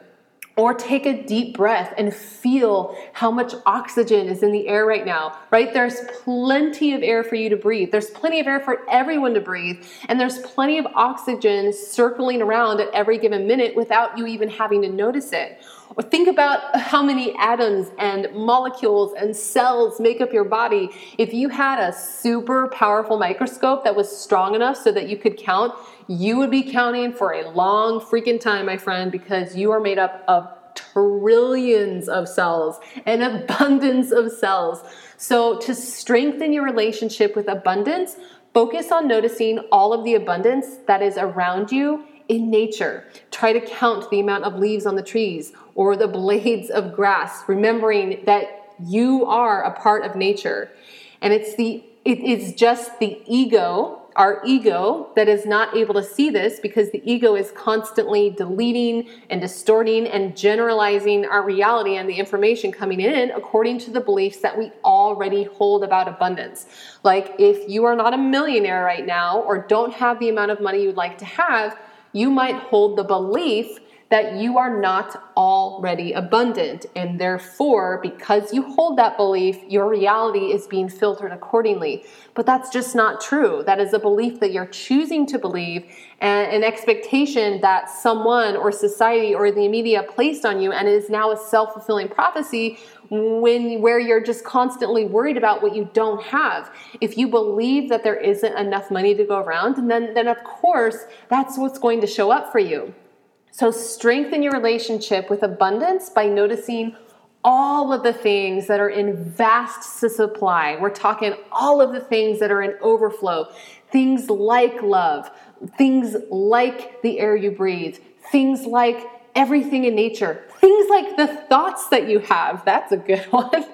Or take a deep breath and feel how much oxygen is in the air right now, right? There's plenty of air for you to breathe. There's plenty of air for everyone to breathe. And there's plenty of oxygen circling around at every given minute without you even having to notice it. Or think about how many atoms and molecules and cells make up your body. If you had a super powerful microscope that was strong enough so that you could count you would be counting for a long freaking time, my friend, because you are made up of trillions of cells, an abundance of cells. So, to strengthen your relationship with abundance, focus on noticing all of the abundance that is around you in nature. Try to count the amount of leaves on the trees or the blades of grass, remembering that you are a part of nature. And it's the it is just the ego our ego that is not able to see this because the ego is constantly deleting and distorting and generalizing our reality and the information coming in according to the beliefs that we already hold about abundance. Like if you are not a millionaire right now or don't have the amount of money you'd like to have, you might hold the belief that you are not already abundant. And therefore, because you hold that belief, your reality is being filtered accordingly. But that's just not true. That is a belief that you're choosing to believe and an expectation that someone or society or the media placed on you and it is now a self-fulfilling prophecy when where you're just constantly worried about what you don't have. If you believe that there isn't enough money to go around, then then of course that's what's going to show up for you. So, strengthen your relationship with abundance by noticing all of the things that are in vast supply. We're talking all of the things that are in overflow. Things like love, things like the air you breathe, things like everything in nature. Things like the thoughts that you have. That's a good one.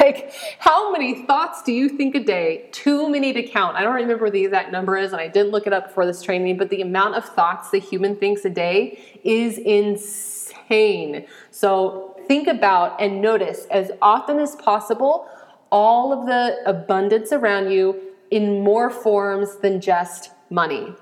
like, how many thoughts do you think a day? Too many to count. I don't remember what the exact number is, and I didn't look it up before this training, but the amount of thoughts the human thinks a day is insane. So, think about and notice as often as possible all of the abundance around you in more forms than just money.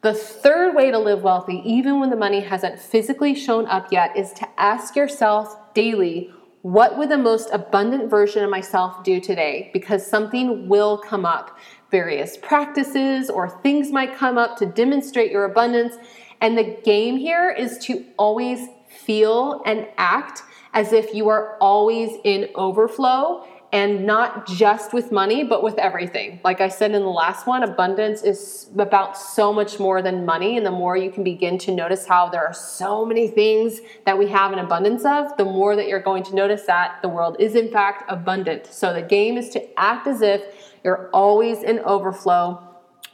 The third way to live wealthy, even when the money hasn't physically shown up yet, is to ask yourself daily, what would the most abundant version of myself do today? Because something will come up. Various practices or things might come up to demonstrate your abundance. And the game here is to always feel and act as if you are always in overflow and not just with money, but with everything. Like I said in the last one, abundance is about so much more than money. And the more you can begin to notice how there are so many things that we have an abundance of, the more that you're going to notice that the world is in fact abundant. So the game is to act as if you're always in overflow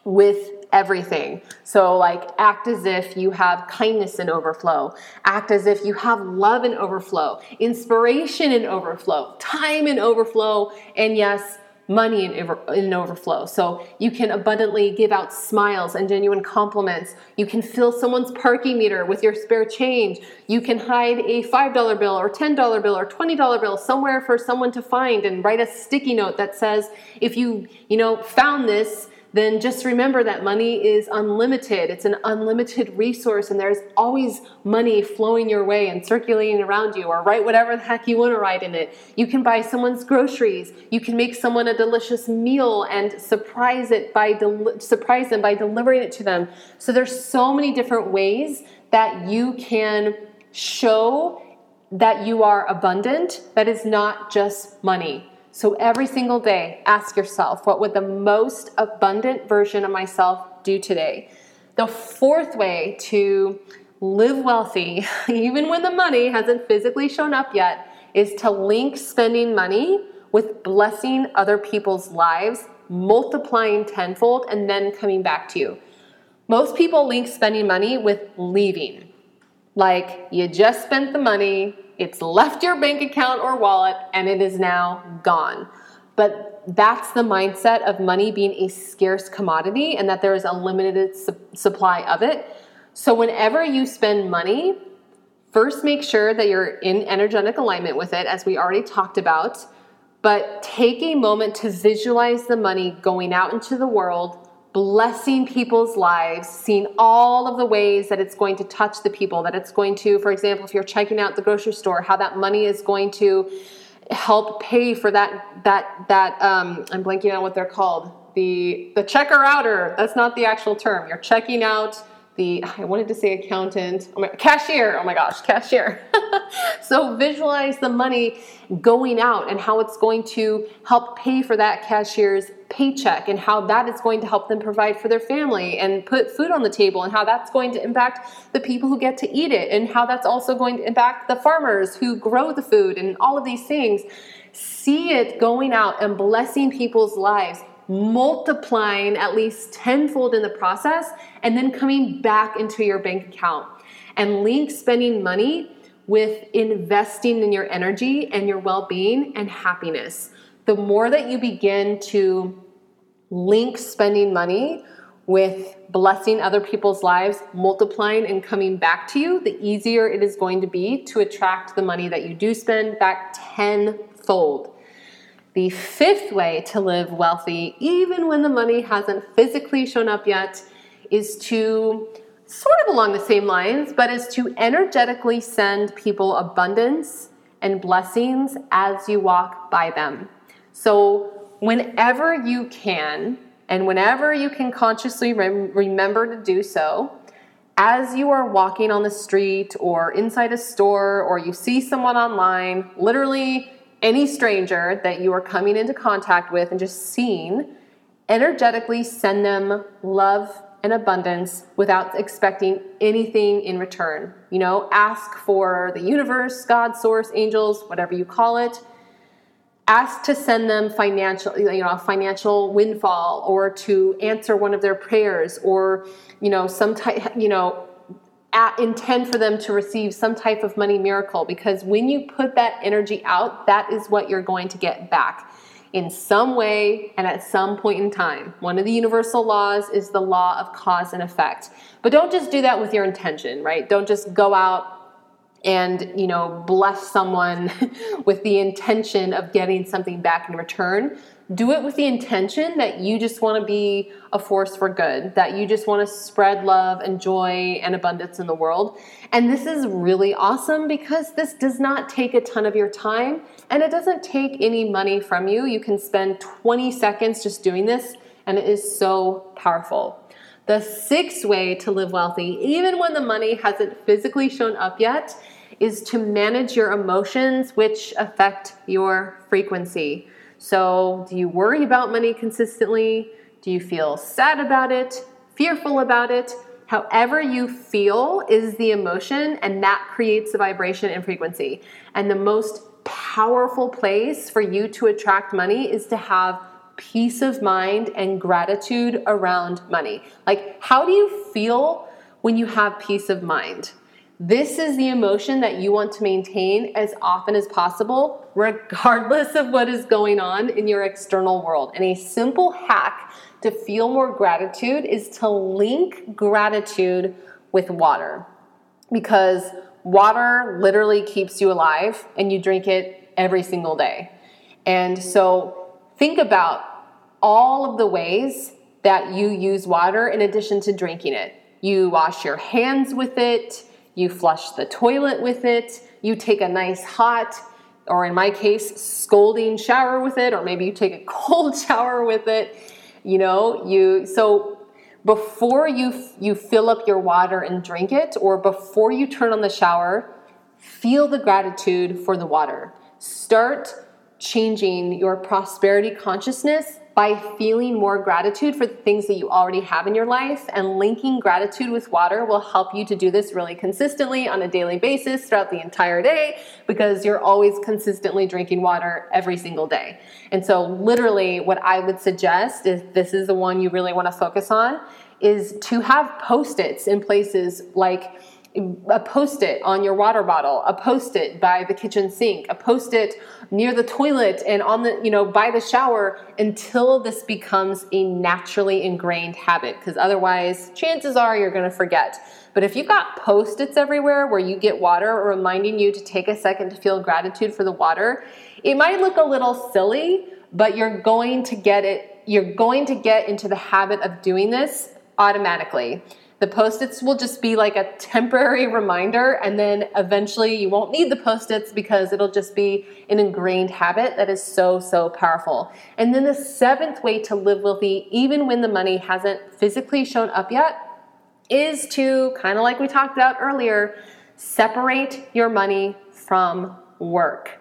with everything. So, like, act as if you have kindness in overflow, act as if you have love in overflow, inspiration in overflow, time in overflow, and yes, money in, in overflow. So you can abundantly give out smiles and genuine compliments. You can fill someone's parking meter with your spare change. You can hide a $5 bill or $10 bill or $20 bill somewhere for someone to find and write a sticky note that says, if you, you know, found this, then just remember that money is unlimited. It's an unlimited resource, and there's always money flowing your way and circulating around you, or write whatever the heck you want to write in it. You can buy someone's groceries. You can make someone a delicious meal and surprise it by del- surprise them by delivering it to them. So there's so many different ways that you can show that you are abundant that is not just money. So every single day, ask yourself, what would the most abundant version of myself do today? The fourth way to live wealthy, even when the money hasn't physically shown up yet, is to link spending money with blessing other people's lives, multiplying tenfold, and then coming back to you. Most people link spending money with leaving. Like you just spent the money, it's left your bank account or wallet and it is now gone. But that's the mindset of money being a scarce commodity and that there is a limited su- supply of it. So, whenever you spend money, first make sure that you're in energetic alignment with it, as we already talked about. But take a moment to visualize the money going out into the world blessing people's lives, seeing all of the ways that it's going to touch the people, that it's going to, for example, if you're checking out the grocery store, how that money is going to help pay for that that that um, I'm blanking on what they're called. The the checker outer. That's not the actual term. You're checking out the I wanted to say accountant, oh my, cashier. Oh my gosh, cashier. so visualize the money going out and how it's going to help pay for that cashier's paycheck and how that is going to help them provide for their family and put food on the table and how that's going to impact the people who get to eat it and how that's also going to impact the farmers who grow the food and all of these things. See it going out and blessing people's lives multiplying at least tenfold in the process, and then coming back into your bank account. And link spending money with investing in your energy and your well being and happiness. The more that you begin to link spending money with blessing other people's lives, multiplying and coming back to you, the easier it is going to be to attract the money that you do spend back tenfold. The fifth way to live wealthy, even when the money hasn't physically shown up yet, is to sort of along the same lines, but is to energetically send people abundance and blessings as you walk by them. So, whenever you can, and whenever you can consciously rem- remember to do so, as you are walking on the street or inside a store or you see someone online, literally any stranger that you are coming into contact with and just seeing, energetically send them love and abundance without expecting anything in return. You know, ask for the universe, God, source, angels, whatever you call it. Ask to send them financial, you know, a financial windfall or to answer one of their prayers or, you know, some type, you know, at, intend for them to receive some type of money miracle because when you put that energy out, that is what you're going to get back in some way and at some point in time. One of the universal laws is the law of cause and effect. But don't just do that with your intention, right? Don't just go out and you know bless someone with the intention of getting something back in return do it with the intention that you just want to be a force for good, that you just want to spread love and joy and abundance in the world. And this is really awesome because this does not take a ton of your time and it doesn't take any money from you. You can spend 20 seconds just doing this, and it is so powerful. The sixth way to live wealthy, even when the money hasn't physically shown up yet, is to manage your emotions, which affect your frequency. So, do you worry about money consistently? Do you feel sad about it, fearful about it? However, you feel is the emotion, and that creates the vibration and frequency. And the most powerful place for you to attract money is to have peace of mind and gratitude around money. Like, how do you feel when you have peace of mind? This is the emotion that you want to maintain as often as possible, regardless of what is going on in your external world. And a simple hack to feel more gratitude is to link gratitude with water. Because water literally keeps you alive and you drink it every single day. And so think about all of the ways that you use water in addition to drinking it. You wash your hands with it you flush the toilet with it, you take a nice hot, or in my case, scolding shower with it, or maybe you take a cold shower with it. You know, you so before you you fill up your water and drink it, or before you turn on the shower, feel the gratitude for the water. Start changing your prosperity consciousness by feeling more gratitude for the things that you already have in your life. And linking gratitude with water will help you to do this really consistently on a daily basis throughout the entire day because you're always consistently drinking water every single day. And so, literally, what I would suggest is this is the one you really want to focus on is to have post its in places like a post it on your water bottle, a post it by the kitchen sink, a post it near the toilet and on the, you know, by the shower until this becomes a naturally ingrained habit. Because otherwise, chances are you're going to forget. But if you've got post its everywhere where you get water reminding you to take a second to feel gratitude for the water, it might look a little silly, but you're going to get it, you're going to get into the habit of doing this automatically. The post its will just be like a temporary reminder, and then eventually you won't need the post its because it'll just be an ingrained habit that is so, so powerful. And then the seventh way to live wealthy, even when the money hasn't physically shown up yet, is to kind of like we talked about earlier, separate your money from work.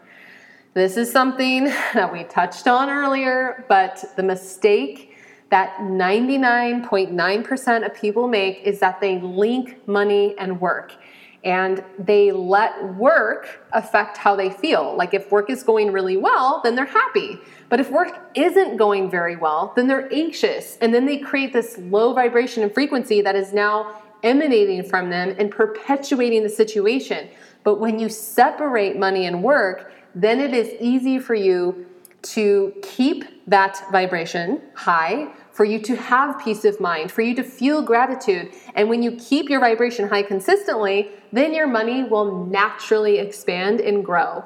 This is something that we touched on earlier, but the mistake that 99.9% of people make is that they link money and work and they let work affect how they feel. Like if work is going really well, then they're happy. But if work isn't going very well, then they're anxious. And then they create this low vibration and frequency that is now emanating from them and perpetuating the situation. But when you separate money and work, then it is easy for you to keep that vibration high for you to have peace of mind, for you to feel gratitude. And when you keep your vibration high consistently, then your money will naturally expand and grow.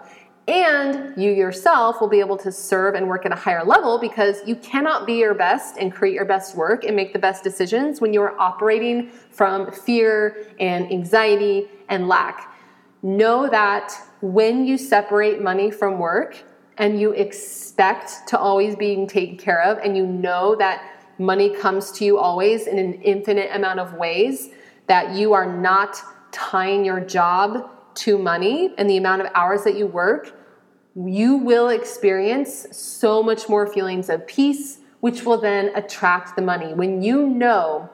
And you yourself will be able to serve and work at a higher level because you cannot be your best and create your best work and make the best decisions when you are operating from fear and anxiety and lack. Know that when you separate money from work and you expect to always being taken care of and you know that money comes to you always in an infinite amount of ways, that you are not tying your job to money and the amount of hours that you work, you will experience so much more feelings of peace, which will then attract the money. When you know,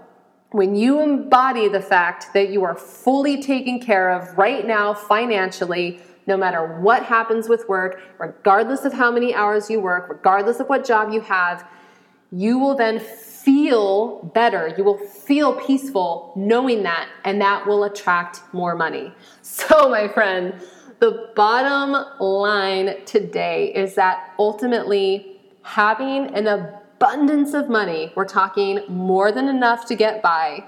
when you embody the fact that you are fully taken care of right now financially, no matter what happens with work, regardless of how many hours you work, regardless of what job you have, you will then feel better. You will feel peaceful knowing that, and that will attract more money. So, my friend, the bottom line today is that ultimately having an abundance of money, we're talking more than enough to get by,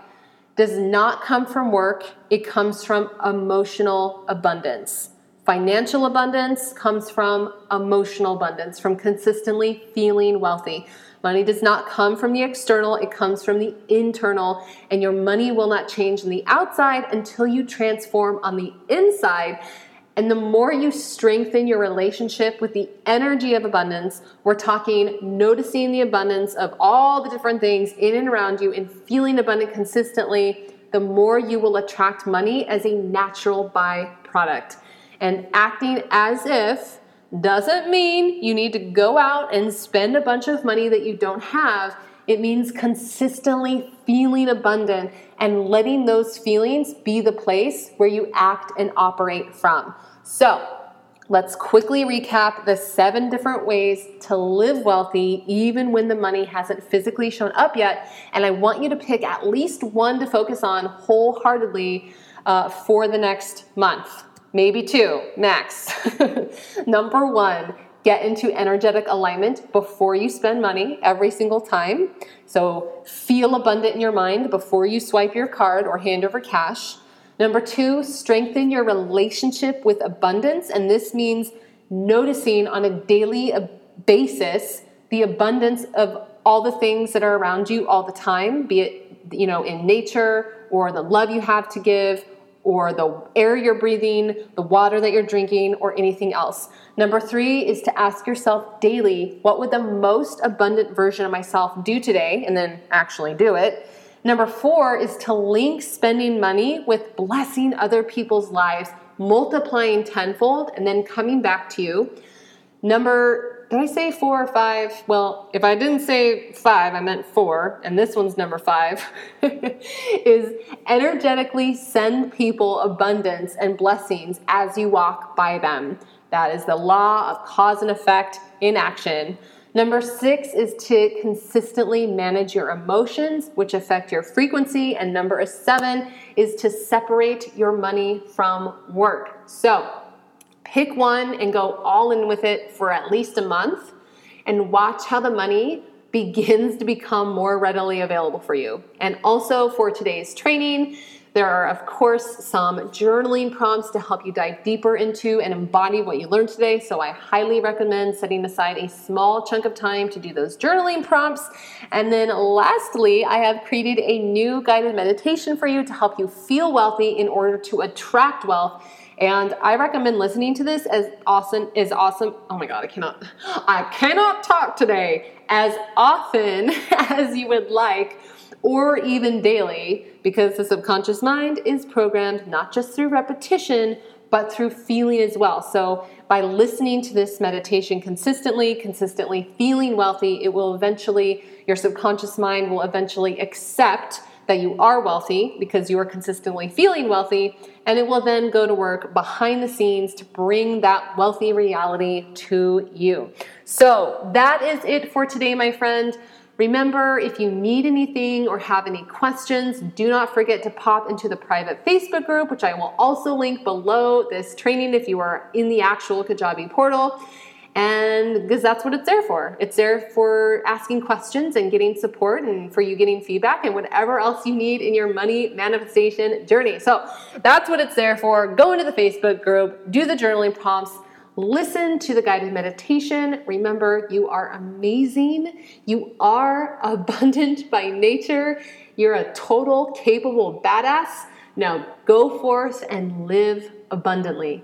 does not come from work, it comes from emotional abundance. Financial abundance comes from emotional abundance, from consistently feeling wealthy. Money does not come from the external, it comes from the internal, and your money will not change on the outside until you transform on the inside. And the more you strengthen your relationship with the energy of abundance, we're talking noticing the abundance of all the different things in and around you and feeling abundant consistently, the more you will attract money as a natural byproduct. And acting as if doesn't mean you need to go out and spend a bunch of money that you don't have. It means consistently feeling abundant and letting those feelings be the place where you act and operate from. So, let's quickly recap the seven different ways to live wealthy even when the money hasn't physically shown up yet. And I want you to pick at least one to focus on wholeheartedly uh, for the next month, maybe two max. Number one, get into energetic alignment before you spend money every single time. So feel abundant in your mind before you swipe your card or hand over cash. Number two, strengthen your relationship with abundance. And this means noticing on a daily basis the abundance of all the things that are around you all the time, be it, you know, in nature or the love you have to give or the air you're breathing, the water that you're drinking, or anything else. Number three is to ask yourself daily, what would the most abundant version of myself do today? And then actually do it. Number four is to link spending money with blessing other people's lives, multiplying tenfold, and then coming back to you. Number did I say four or five? Well, if I didn't say five, I meant four, and this one's number five, is energetically send people abundance and blessings as you walk by them. That is the law of cause and effect in action. Number six is to consistently manage your emotions, which affect your frequency. And number seven is to separate your money from work. So, Pick one and go all in with it for at least a month and watch how the money begins to become more readily available for you. And also for today's training, there are, of course, some journaling prompts to help you dive deeper into and embody what you learned today. So I highly recommend setting aside a small chunk of time to do those journaling prompts. And then lastly, I have created a new guided meditation for you to help you feel wealthy in order to attract wealth and I recommend listening to this as awesome as awesome. Oh my god, I cannot I cannot talk today as often as you would like or even daily because the subconscious mind is programmed not just through repetition but through feeling as well. So by listening to this meditation consistently, consistently feeling wealthy, it will eventually your subconscious mind will eventually accept that you are wealthy because you are consistently feeling wealthy, and it will then go to work behind the scenes to bring that wealthy reality to you. So, that is it for today, my friend. Remember, if you need anything or have any questions, do not forget to pop into the private Facebook group, which I will also link below this training if you are in the actual Kajabi portal and because that's what it's there for. It's there for asking questions and getting support and for you getting feedback and whatever else you need in your money manifestation journey. So that's what it's there for. Go into the Facebook group, do the journaling prompts, listen to the guided meditation. Remember, you are amazing. You are abundant by nature. You're a total capable badass. Now go forth and live abundantly.